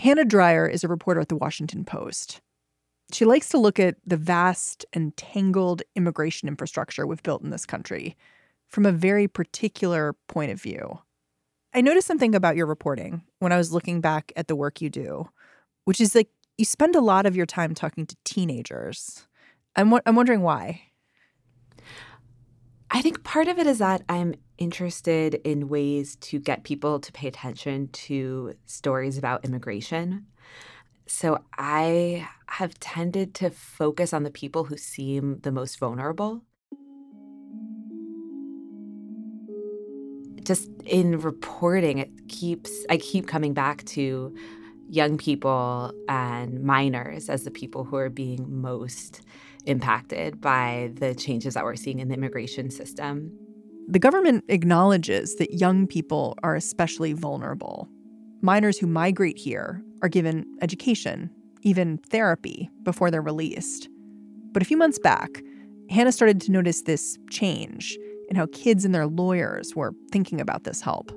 Hannah Dreier is a reporter at the Washington Post. She likes to look at the vast and tangled immigration infrastructure we've built in this country from a very particular point of view. I noticed something about your reporting when I was looking back at the work you do, which is like you spend a lot of your time talking to teenagers. I'm, I'm wondering why. I think part of it is that I'm interested in ways to get people to pay attention to stories about immigration. So I have tended to focus on the people who seem the most vulnerable. Just in reporting, it keeps I keep coming back to young people and minors as the people who are being most impacted by the changes that we're seeing in the immigration system. The government acknowledges that young people are especially vulnerable. Minors who migrate here are given education, even therapy, before they're released. But a few months back, Hannah started to notice this change in how kids and their lawyers were thinking about this help.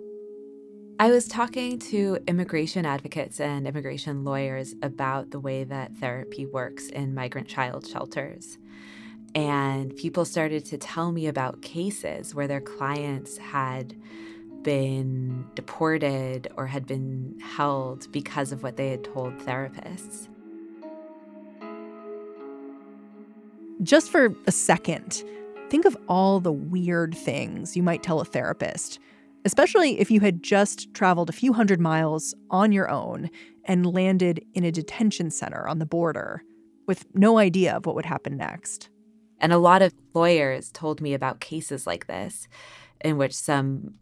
I was talking to immigration advocates and immigration lawyers about the way that therapy works in migrant child shelters. And people started to tell me about cases where their clients had been deported or had been held because of what they had told therapists. Just for a second, think of all the weird things you might tell a therapist, especially if you had just traveled a few hundred miles on your own and landed in a detention center on the border with no idea of what would happen next. And a lot of lawyers told me about cases like this in which some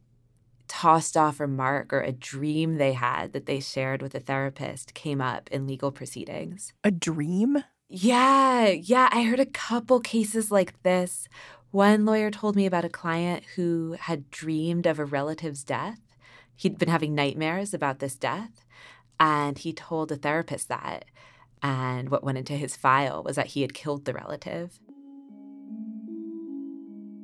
tossed off remark or a dream they had that they shared with a therapist came up in legal proceedings. A dream? Yeah, yeah. I heard a couple cases like this. One lawyer told me about a client who had dreamed of a relative's death. He'd been having nightmares about this death, and he told a therapist that. And what went into his file was that he had killed the relative.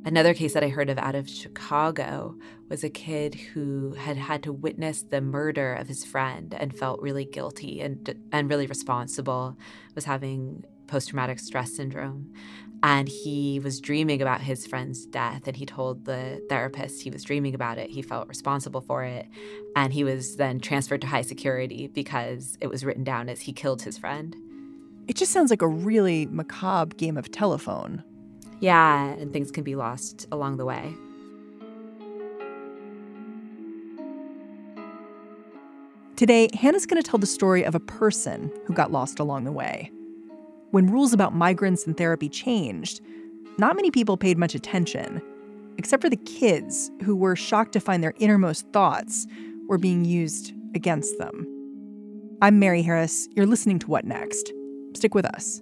Another case that I heard of out of Chicago was a kid who had had to witness the murder of his friend and felt really guilty and and really responsible. Was having post traumatic stress syndrome. And he was dreaming about his friend's death. And he told the therapist he was dreaming about it. He felt responsible for it. And he was then transferred to high security because it was written down as he killed his friend. It just sounds like a really macabre game of telephone. Yeah, and things can be lost along the way. Today, Hannah's going to tell the story of a person who got lost along the way. When rules about migrants and therapy changed, not many people paid much attention, except for the kids who were shocked to find their innermost thoughts were being used against them. I'm Mary Harris. You're listening to What Next? Stick with us.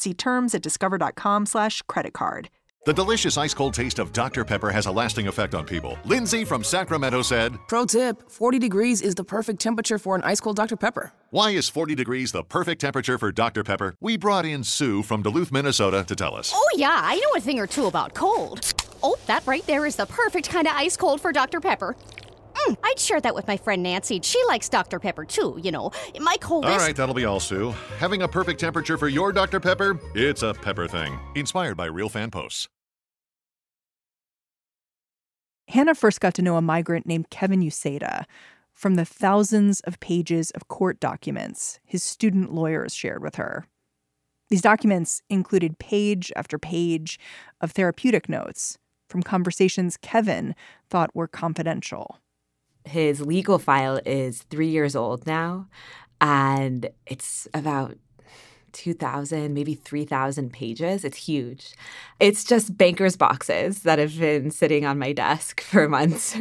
See terms at discover.com slash credit card. The delicious ice cold taste of Dr. Pepper has a lasting effect on people. Lindsay from Sacramento said, Pro tip 40 degrees is the perfect temperature for an ice cold Dr. Pepper. Why is 40 degrees the perfect temperature for Dr. Pepper? We brought in Sue from Duluth, Minnesota to tell us. Oh, yeah, I know a thing or two about cold. Oh, that right there is the perfect kind of ice cold for Dr. Pepper. Mm, I'd share that with my friend Nancy. She likes Dr. Pepper too, you know. My cold All right, that'll be all, Sue. Having a perfect temperature for your Dr. Pepper? It's a pepper thing. Inspired by real fan posts. Hannah first got to know a migrant named Kevin Euceda from the thousands of pages of court documents his student lawyers shared with her. These documents included page after page of therapeutic notes from conversations Kevin thought were confidential. His legal file is three years old now, and it's about 2,000, maybe 3,000 pages. It's huge. It's just banker's boxes that have been sitting on my desk for months.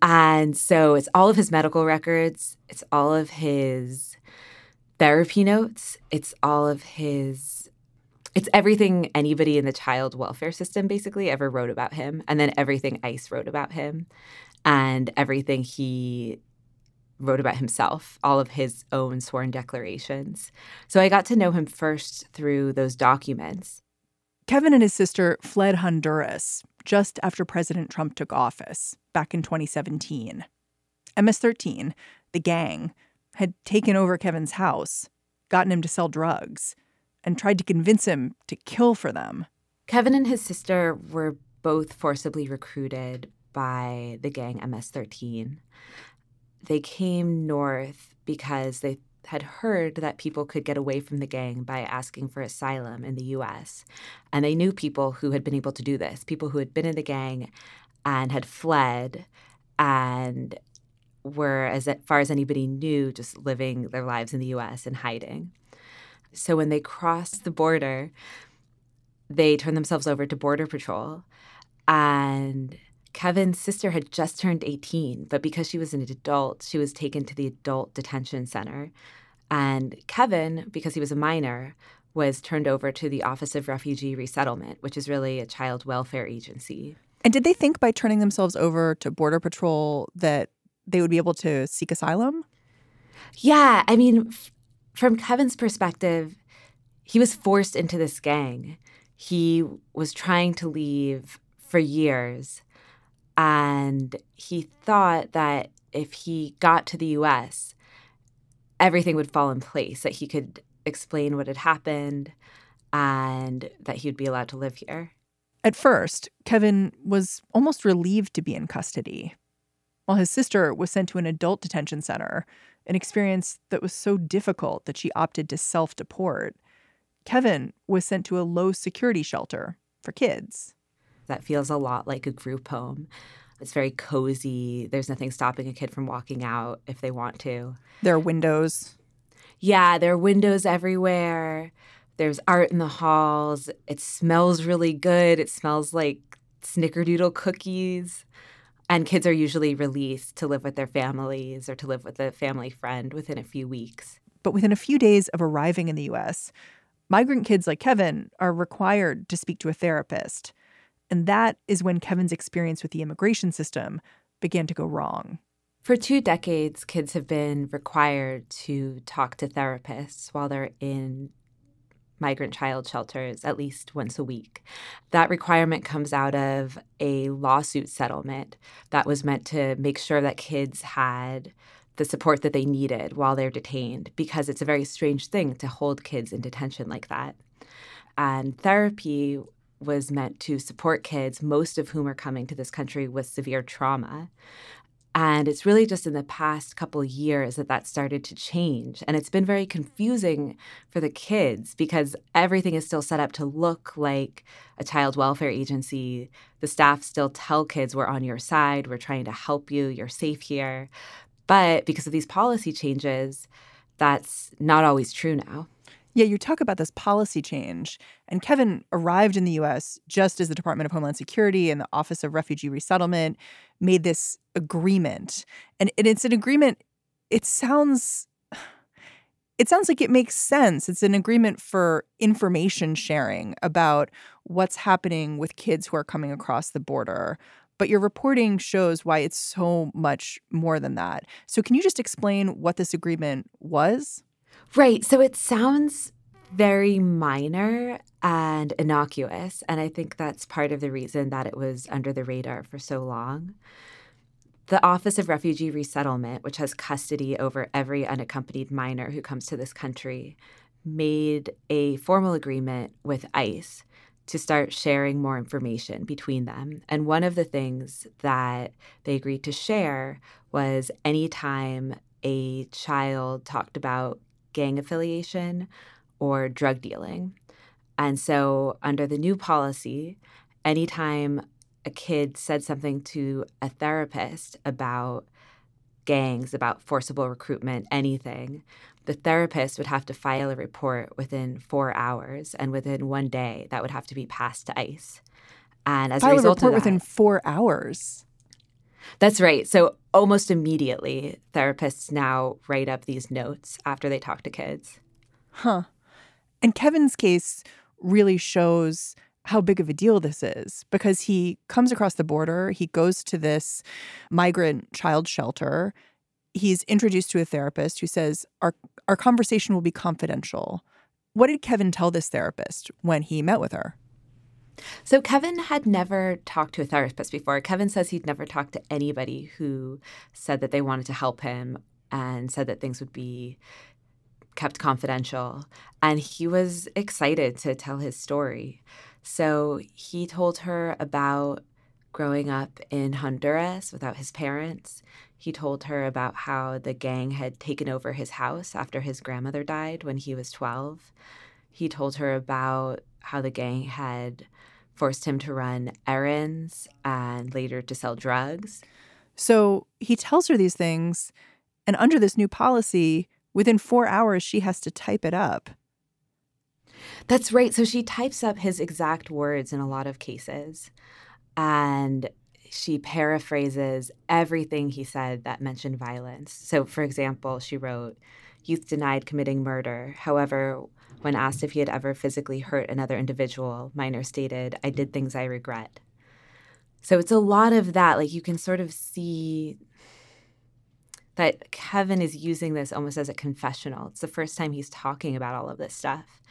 And so it's all of his medical records, it's all of his therapy notes, it's all of his it's everything anybody in the child welfare system basically ever wrote about him and then everything ICE wrote about him and everything he wrote about himself, all of his own sworn declarations. So I got to know him first through those documents. Kevin and his sister fled Honduras just after President Trump took office back in 2017. MS 13, the gang, had taken over Kevin's house, gotten him to sell drugs, and tried to convince him to kill for them. Kevin and his sister were both forcibly recruited by the gang MS 13. They came north because they had heard that people could get away from the gang by asking for asylum in the US. And they knew people who had been able to do this, people who had been in the gang and had fled and were, as far as anybody knew, just living their lives in the US and hiding. So when they crossed the border, they turned themselves over to Border Patrol. And Kevin's sister had just turned 18, but because she was an adult, she was taken to the adult detention center. And Kevin, because he was a minor, was turned over to the Office of Refugee Resettlement, which is really a child welfare agency. And did they think by turning themselves over to Border Patrol that they would be able to seek asylum? Yeah, I mean, from Kevin's perspective, he was forced into this gang. He was trying to leave for years. And he thought that if he got to the US, everything would fall in place, that he could explain what had happened and that he would be allowed to live here. At first, Kevin was almost relieved to be in custody, while his sister was sent to an adult detention center, an experience that was so difficult that she opted to self deport. Kevin was sent to a low security shelter for kids. That feels a lot like a group home. It's very cozy. There's nothing stopping a kid from walking out if they want to. There are windows. Yeah, there are windows everywhere. There's art in the halls. It smells really good. It smells like snickerdoodle cookies. And kids are usually released to live with their families or to live with a family friend within a few weeks. But within a few days of arriving in the US, migrant kids like Kevin are required to speak to a therapist. And that is when Kevin's experience with the immigration system began to go wrong. For two decades, kids have been required to talk to therapists while they're in migrant child shelters at least once a week. That requirement comes out of a lawsuit settlement that was meant to make sure that kids had the support that they needed while they're detained because it's a very strange thing to hold kids in detention like that. And therapy was meant to support kids, most of whom are coming to this country with severe trauma. And it's really just in the past couple years that that started to change. And it's been very mm-hmm. confusing for the kids because everything is still set up to look like a child welfare agency. The staff still tell kids, we're on your side, we're trying to help you, you're safe here. But because of these policy changes, that's not always true now. Yeah, you talk about this policy change. And Kevin arrived in the US just as the Department of Homeland Security and the Office of Refugee Resettlement made this agreement. And it's an agreement, it sounds it sounds like it makes sense. It's an agreement for information sharing about what's happening with kids who are coming across the border. But your reporting shows why it's so much more than that. So, can you just explain what this agreement was? Right. So it sounds very minor and innocuous. And I think that's part of the reason that it was under the radar for so long. The Office of Refugee Resettlement, which has custody over every unaccompanied minor who comes to this country, made a formal agreement with ICE to start sharing more information between them. And one of the things that they agreed to share was anytime a child talked about gang affiliation or drug dealing. And so, under the new policy, anytime a kid said something to a therapist about gangs, about forcible recruitment, anything, the therapist would have to file a report within four hours, and within one day, that would have to be passed to ICE. And as file a result a report of that, within four hours. That's right. So almost immediately, therapists now write up these notes after they talk to kids. Huh. And Kevin's case really shows how big of a deal this is because he comes across the border, he goes to this migrant child shelter. He's introduced to a therapist who says our our conversation will be confidential. What did Kevin tell this therapist when he met with her? So Kevin had never talked to a therapist before. Kevin says he'd never talked to anybody who said that they wanted to help him and said that things would be kept confidential. And he was excited to tell his story. So he told her about growing up in Honduras without his parents. He told her about how the gang had taken over his house after his grandmother died when he was 12. He told her about how the gang had forced him to run errands and later to sell drugs. So he tells her these things, and under this new policy, within four hours, she has to type it up. That's right. So she types up his exact words in a lot of cases. And she paraphrases everything he said that mentioned violence. So, for example, she wrote, Youth denied committing murder. However, when asked if he had ever physically hurt another individual, Minor stated, I did things I regret. So it's a lot of that. Like you can sort of see that Kevin is using this almost as a confessional. It's the first time he's talking about all of this stuff.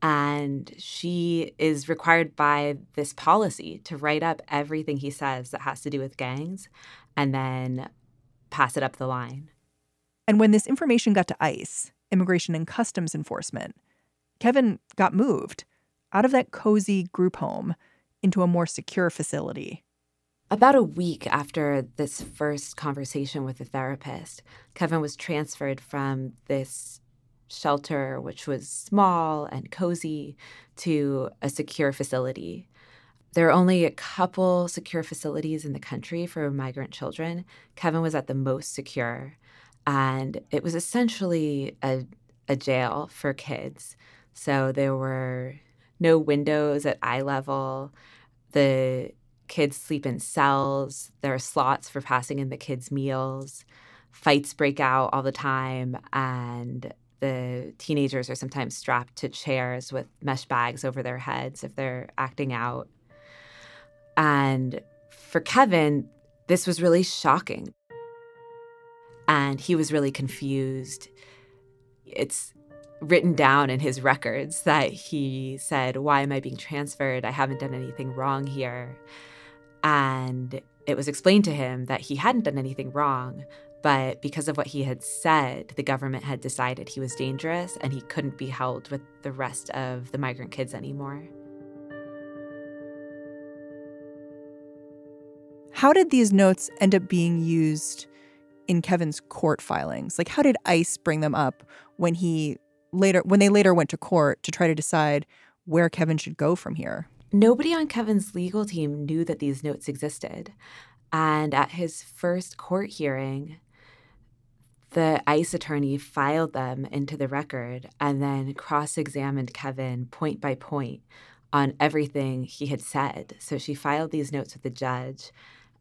And she is required by this policy to write up everything he says that has to do with gangs and then pass it up the line. And when this information got to ICE, Immigration and Customs Enforcement, Kevin got moved out of that cozy group home into a more secure facility. About a week after this first conversation with the therapist, Kevin was transferred from this shelter, which was small and cozy, to a secure facility. There are only a couple secure facilities in the country for migrant children. Kevin was at the most secure, and it was essentially a, a jail for kids. So there were no windows at eye level. The kids sleep in cells. There are slots for passing in the kids' meals. Fights break out all the time, and the teenagers are sometimes strapped to chairs with mesh bags over their heads if they're acting out. And for Kevin, this was really shocking. And he was really confused. It's written down in his records that he said, Why am I being transferred? I haven't done anything wrong here. And it was explained to him that he hadn't done anything wrong, but because of what he had said, the government had decided he was dangerous and he couldn't be held with the rest of the migrant kids anymore. How did these notes end up being used in Kevin's court filings? Like how did ICE bring them up when he later when they later went to court to try to decide where Kevin should go from here? Nobody on Kevin's legal team knew that these notes existed. And at his first court hearing, the ICE attorney filed them into the record and then cross examined Kevin point by point on everything he had said. So she filed these notes with the judge.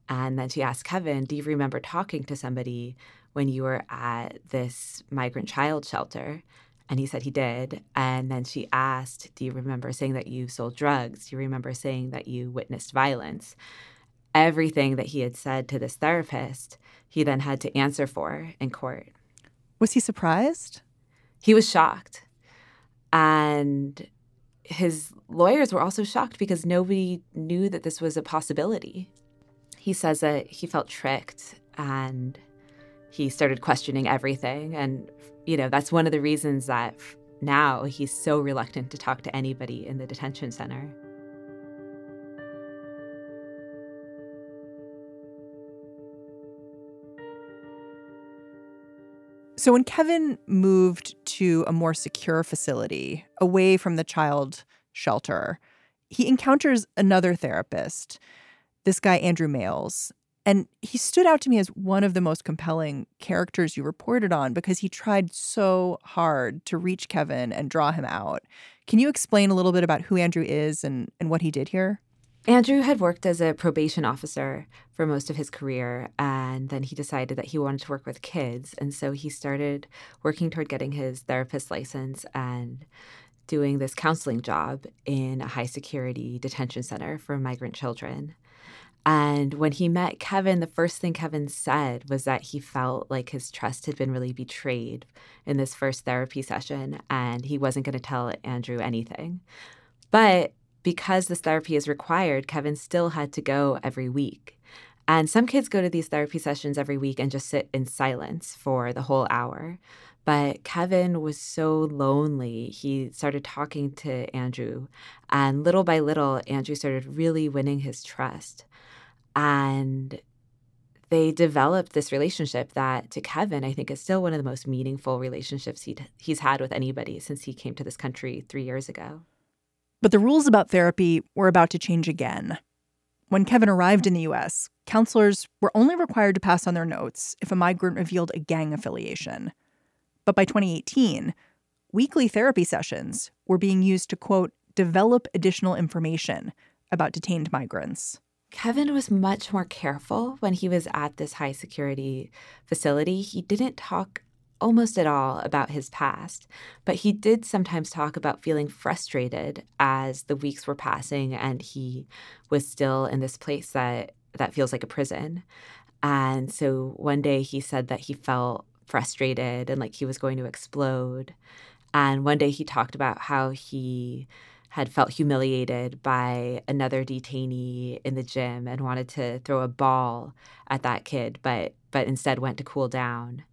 And then she asked Kevin, Do you remember talking to somebody when you were at this migrant child shelter? And he said he did. And then she asked, Do you remember saying that you sold drugs? Do you remember saying that you witnessed violence? Everything that he had said to this therapist, he then had to answer for in court. Was he surprised? He was shocked. And his lawyers were also shocked because nobody knew that this was a possibility. He says that he felt tricked and he started questioning everything. And, you know, that's one of the reasons that now he's so reluctant to talk to anybody in the detention center. So, when Kevin moved to a more secure facility away from the child shelter, he encounters another therapist, this guy, Andrew Males. And he stood out to me as one of the most compelling characters you reported on because he tried so hard to reach Kevin and draw him out. Can you explain a little bit about who Andrew is and, and what he did here? Andrew had worked as a probation officer for most of his career, and then he decided that he wanted to work with kids. And so he started working toward getting his therapist license and doing this counseling job in a high security detention center for migrant children. And when he met Kevin, the first thing Kevin said was that he felt like his trust had been really betrayed in this first therapy session and he wasn't going to tell Andrew anything. But because this therapy is required, Kevin still had to go every week. And some kids go to these therapy sessions every week and just sit in silence for the whole hour. But Kevin was so lonely. He started talking to Andrew, and little by little, Andrew started really winning his trust. And they developed this relationship that to Kevin, I think is still one of the most meaningful relationships he he's had with anybody since he came to this country 3 years ago. But the rules about therapy were about to change again. When Kevin arrived in the US, counselors were only required to pass on their notes if a migrant revealed a gang affiliation. But by 2018, weekly therapy sessions were being used to quote develop additional information about detained migrants. Kevin was much more careful when he was at this high security facility. He didn't talk almost at all about his past, but he did sometimes talk about feeling frustrated as the weeks were passing and he was still in this place that that feels like a prison. And so one day he said that he felt frustrated and like he was going to explode. And one day he talked about how he had felt humiliated by another detainee in the gym and wanted to throw a ball at that kid, but but instead went to cool down.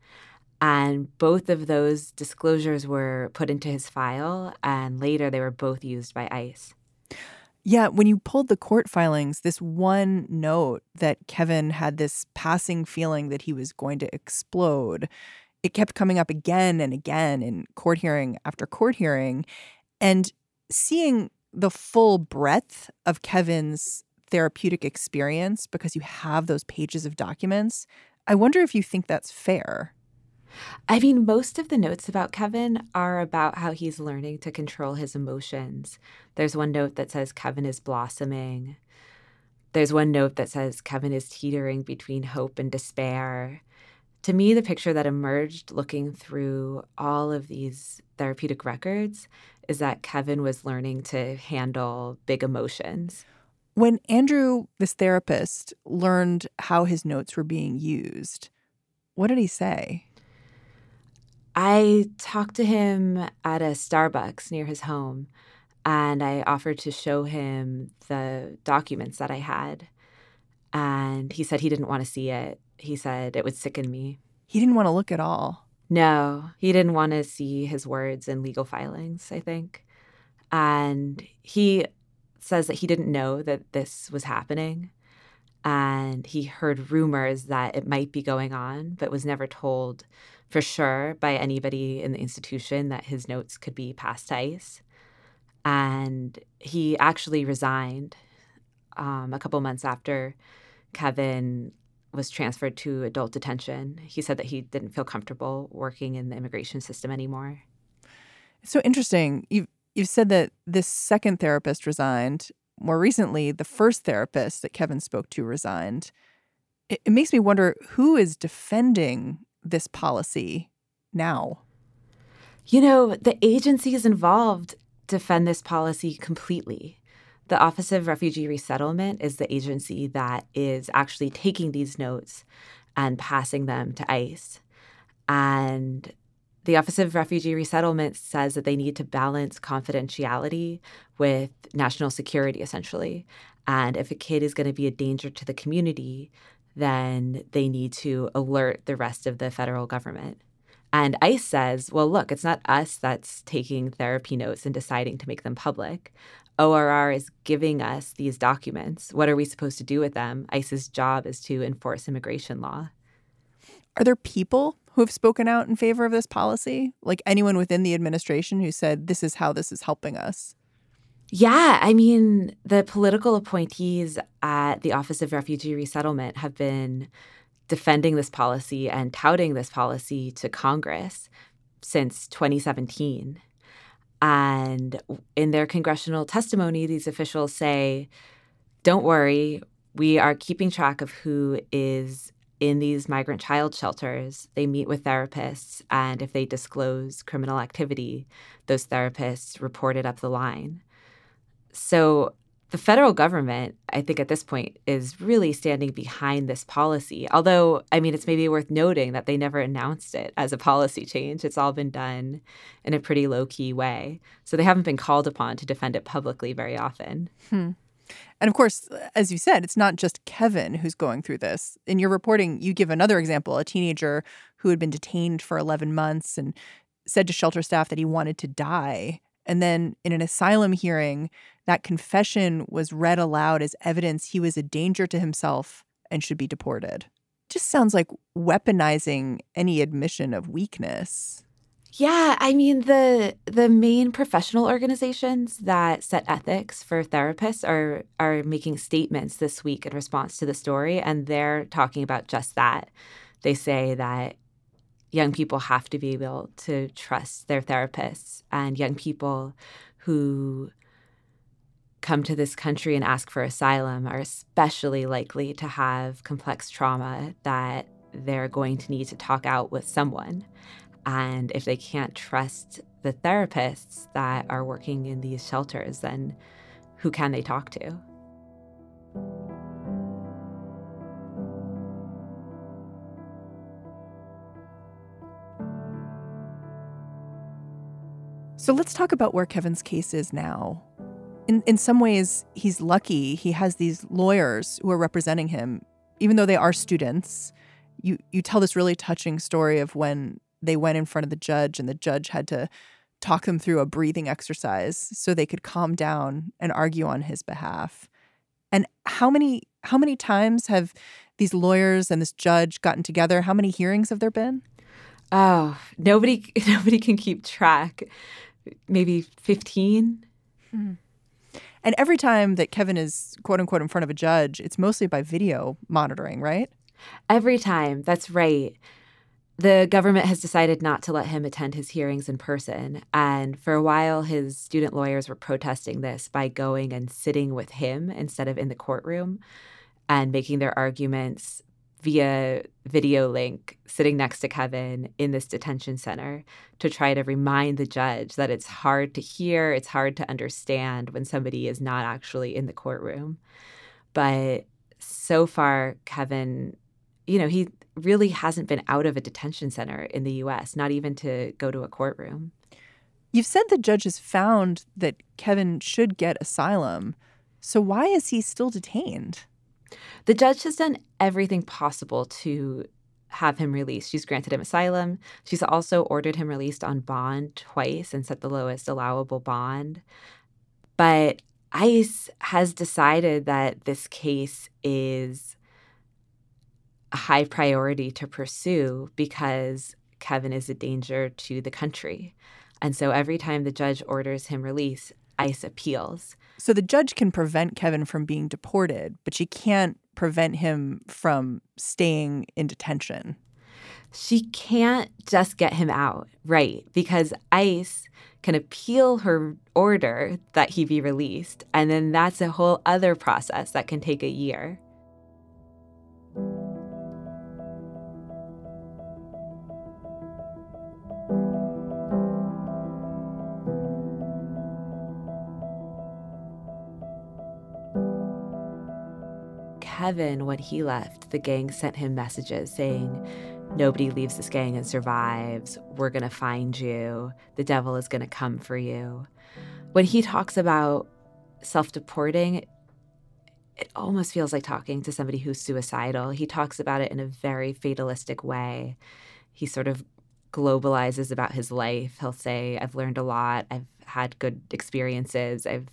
And both of those disclosures were put into his file, and later they were both used by ICE. Yeah, when you pulled the court filings, this one note that Kevin had this passing feeling that he was going to explode, it kept coming up again and again in court hearing after court hearing. And seeing the full breadth of Kevin's therapeutic experience because you have those pages of documents, I wonder if you think that's fair. I mean, most of the notes about Kevin are about how he's learning to control his emotions. There's one note that says Kevin is blossoming. There's one note that says Kevin is teetering between hope and despair. To me, the picture that emerged looking through all of these therapeutic records is that Kevin was learning to handle big emotions. When Andrew, this therapist, learned how his notes were being used, what did he say? I talked to him at a Starbucks near his home and I offered to show him the documents that I had. And he said he didn't want to see it. He said it would sicken me. He didn't want to look at all. No, he didn't want to see his words in legal filings, I think. And he says that he didn't know that this was happening. And he heard rumors that it might be going on, but was never told for sure by anybody in the institution that his notes could be passed to ICE. And he actually resigned um, a couple months after Kevin was transferred to adult detention. He said that he didn't feel comfortable working in the immigration system anymore. It's so interesting. You've you've said that this second therapist resigned. More recently, the first therapist that Kevin spoke to resigned. It, it makes me wonder who is defending this policy now? You know, the agencies involved defend this policy completely. The Office of Refugee Resettlement is the agency that is actually taking these notes and passing them to ICE. And the Office of Refugee Resettlement says that they need to balance confidentiality with national security, essentially. And if a kid is going to be a danger to the community, then they need to alert the rest of the federal government. And ICE says, well, look, it's not us that's taking therapy notes and deciding to make them public. ORR is giving us these documents. What are we supposed to do with them? ICE's job is to enforce immigration law. Are there people who have spoken out in favor of this policy? Like anyone within the administration who said, this is how this is helping us? Yeah, I mean, the political appointees at the Office of Refugee Resettlement have been defending this policy and touting this policy to Congress since 2017. And in their congressional testimony, these officials say, don't worry, we are keeping track of who is in these migrant child shelters. They meet with therapists, and if they disclose criminal activity, those therapists report it up the line. So the federal government, I think at this point, is really standing behind this policy. Although, I mean, it's maybe worth noting that they never announced it as a policy change. It's all been done in a pretty low key way. So they haven't been called upon to defend it publicly very often. Hmm. And of course, as you said, it's not just Kevin who's going through this. In your reporting, you give another example a teenager who had been detained for 11 months and said to shelter staff that he wanted to die. And then in an asylum hearing, that confession was read aloud as evidence he was a danger to himself and should be deported. Just sounds like weaponizing any admission of weakness. Yeah, I mean the the main professional organizations that set ethics for therapists are are making statements this week in response to the story and they're talking about just that. They say that young people have to be able to trust their therapists and young people who come to this country and ask for asylum are especially likely to have complex trauma that they're going to need to talk out with someone. And if they can't trust the therapists that are working in these shelters, then who can they talk to? So let's talk about where Kevin's case is now in in some ways he's lucky. He has these lawyers who are representing him. Even though they are students you you tell this really touching story of when they went in front of the judge and the judge had to talk them through a breathing exercise so they could calm down and argue on his behalf. And how many how many times have these lawyers and this judge gotten together? How many hearings have there been? Oh nobody nobody can keep track. Maybe 15 hmm. And every time that Kevin is quote unquote in front of a judge, it's mostly by video monitoring, right? Every time. That's right. The government has decided not to let him attend his hearings in person. And for a while, his student lawyers were protesting this by going and sitting with him instead of in the courtroom and making their arguments via video link sitting next to Kevin in this detention center to try to remind the judge that it's hard to hear, it's hard to understand when somebody is not actually in the courtroom. But so far, Kevin, you know, he really hasn't been out of a detention center in the US, not even to go to a courtroom. You've said the judge has found that Kevin should get asylum. So why is he still detained? The judge has done everything possible to have him released. She's granted him asylum. She's also ordered him released on bond twice and set the lowest allowable bond. But ICE has decided that this case is a high priority to pursue because Kevin is a danger to the country. And so every time the judge orders him released, ICE appeals. So the judge can prevent Kevin from being deported, but she can't prevent him from staying in detention. She can't just get him out, right? Because ICE can appeal her order that he be released. And then that's a whole other process that can take a year. Kevin, when he left, the gang sent him messages saying, Nobody leaves this gang and survives. We're going to find you. The devil is going to come for you. When he talks about self deporting, it almost feels like talking to somebody who's suicidal. He talks about it in a very fatalistic way. He sort of globalizes about his life. He'll say, I've learned a lot. I've had good experiences. I've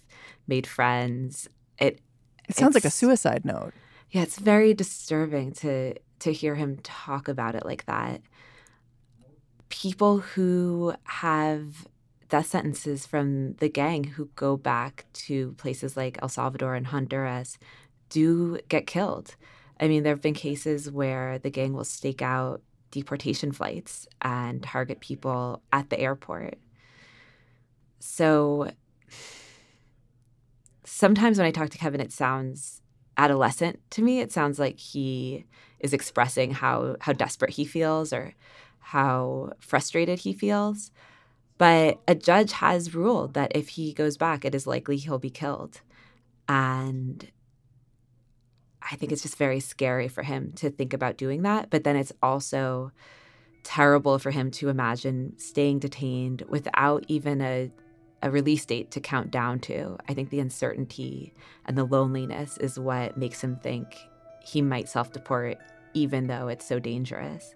made friends. It It sounds like a suicide note. Yeah, it's very disturbing to to hear him talk about it like that. People who have death sentences from the gang who go back to places like El Salvador and Honduras do get killed. I mean, there have been cases where the gang will stake out deportation flights and target people at the airport. So sometimes when I talk to Kevin, it sounds adolescent to me. It sounds like he is expressing how how desperate he feels or how frustrated he feels. But a judge has ruled that if he goes back, it is likely he'll be killed. And I think it's just very scary for him to think about doing that. But then it's also terrible for him to imagine staying detained without even a, a release date to count down to. I think the uncertainty and the loneliness is what makes him think he might self deport, even though it's so dangerous.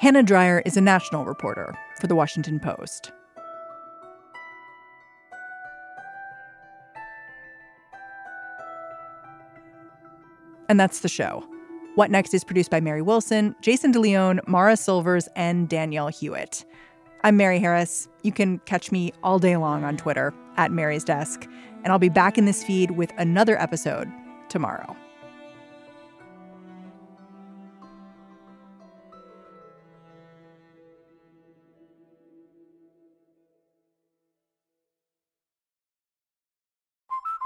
Hannah Dreier is a national reporter for The Washington Post. And that's the show. What Next is produced by Mary Wilson, Jason DeLeon, Mara Silvers, and Danielle Hewitt. I'm Mary Harris. You can catch me all day long on Twitter at Mary's Desk, and I'll be back in this feed with another episode tomorrow.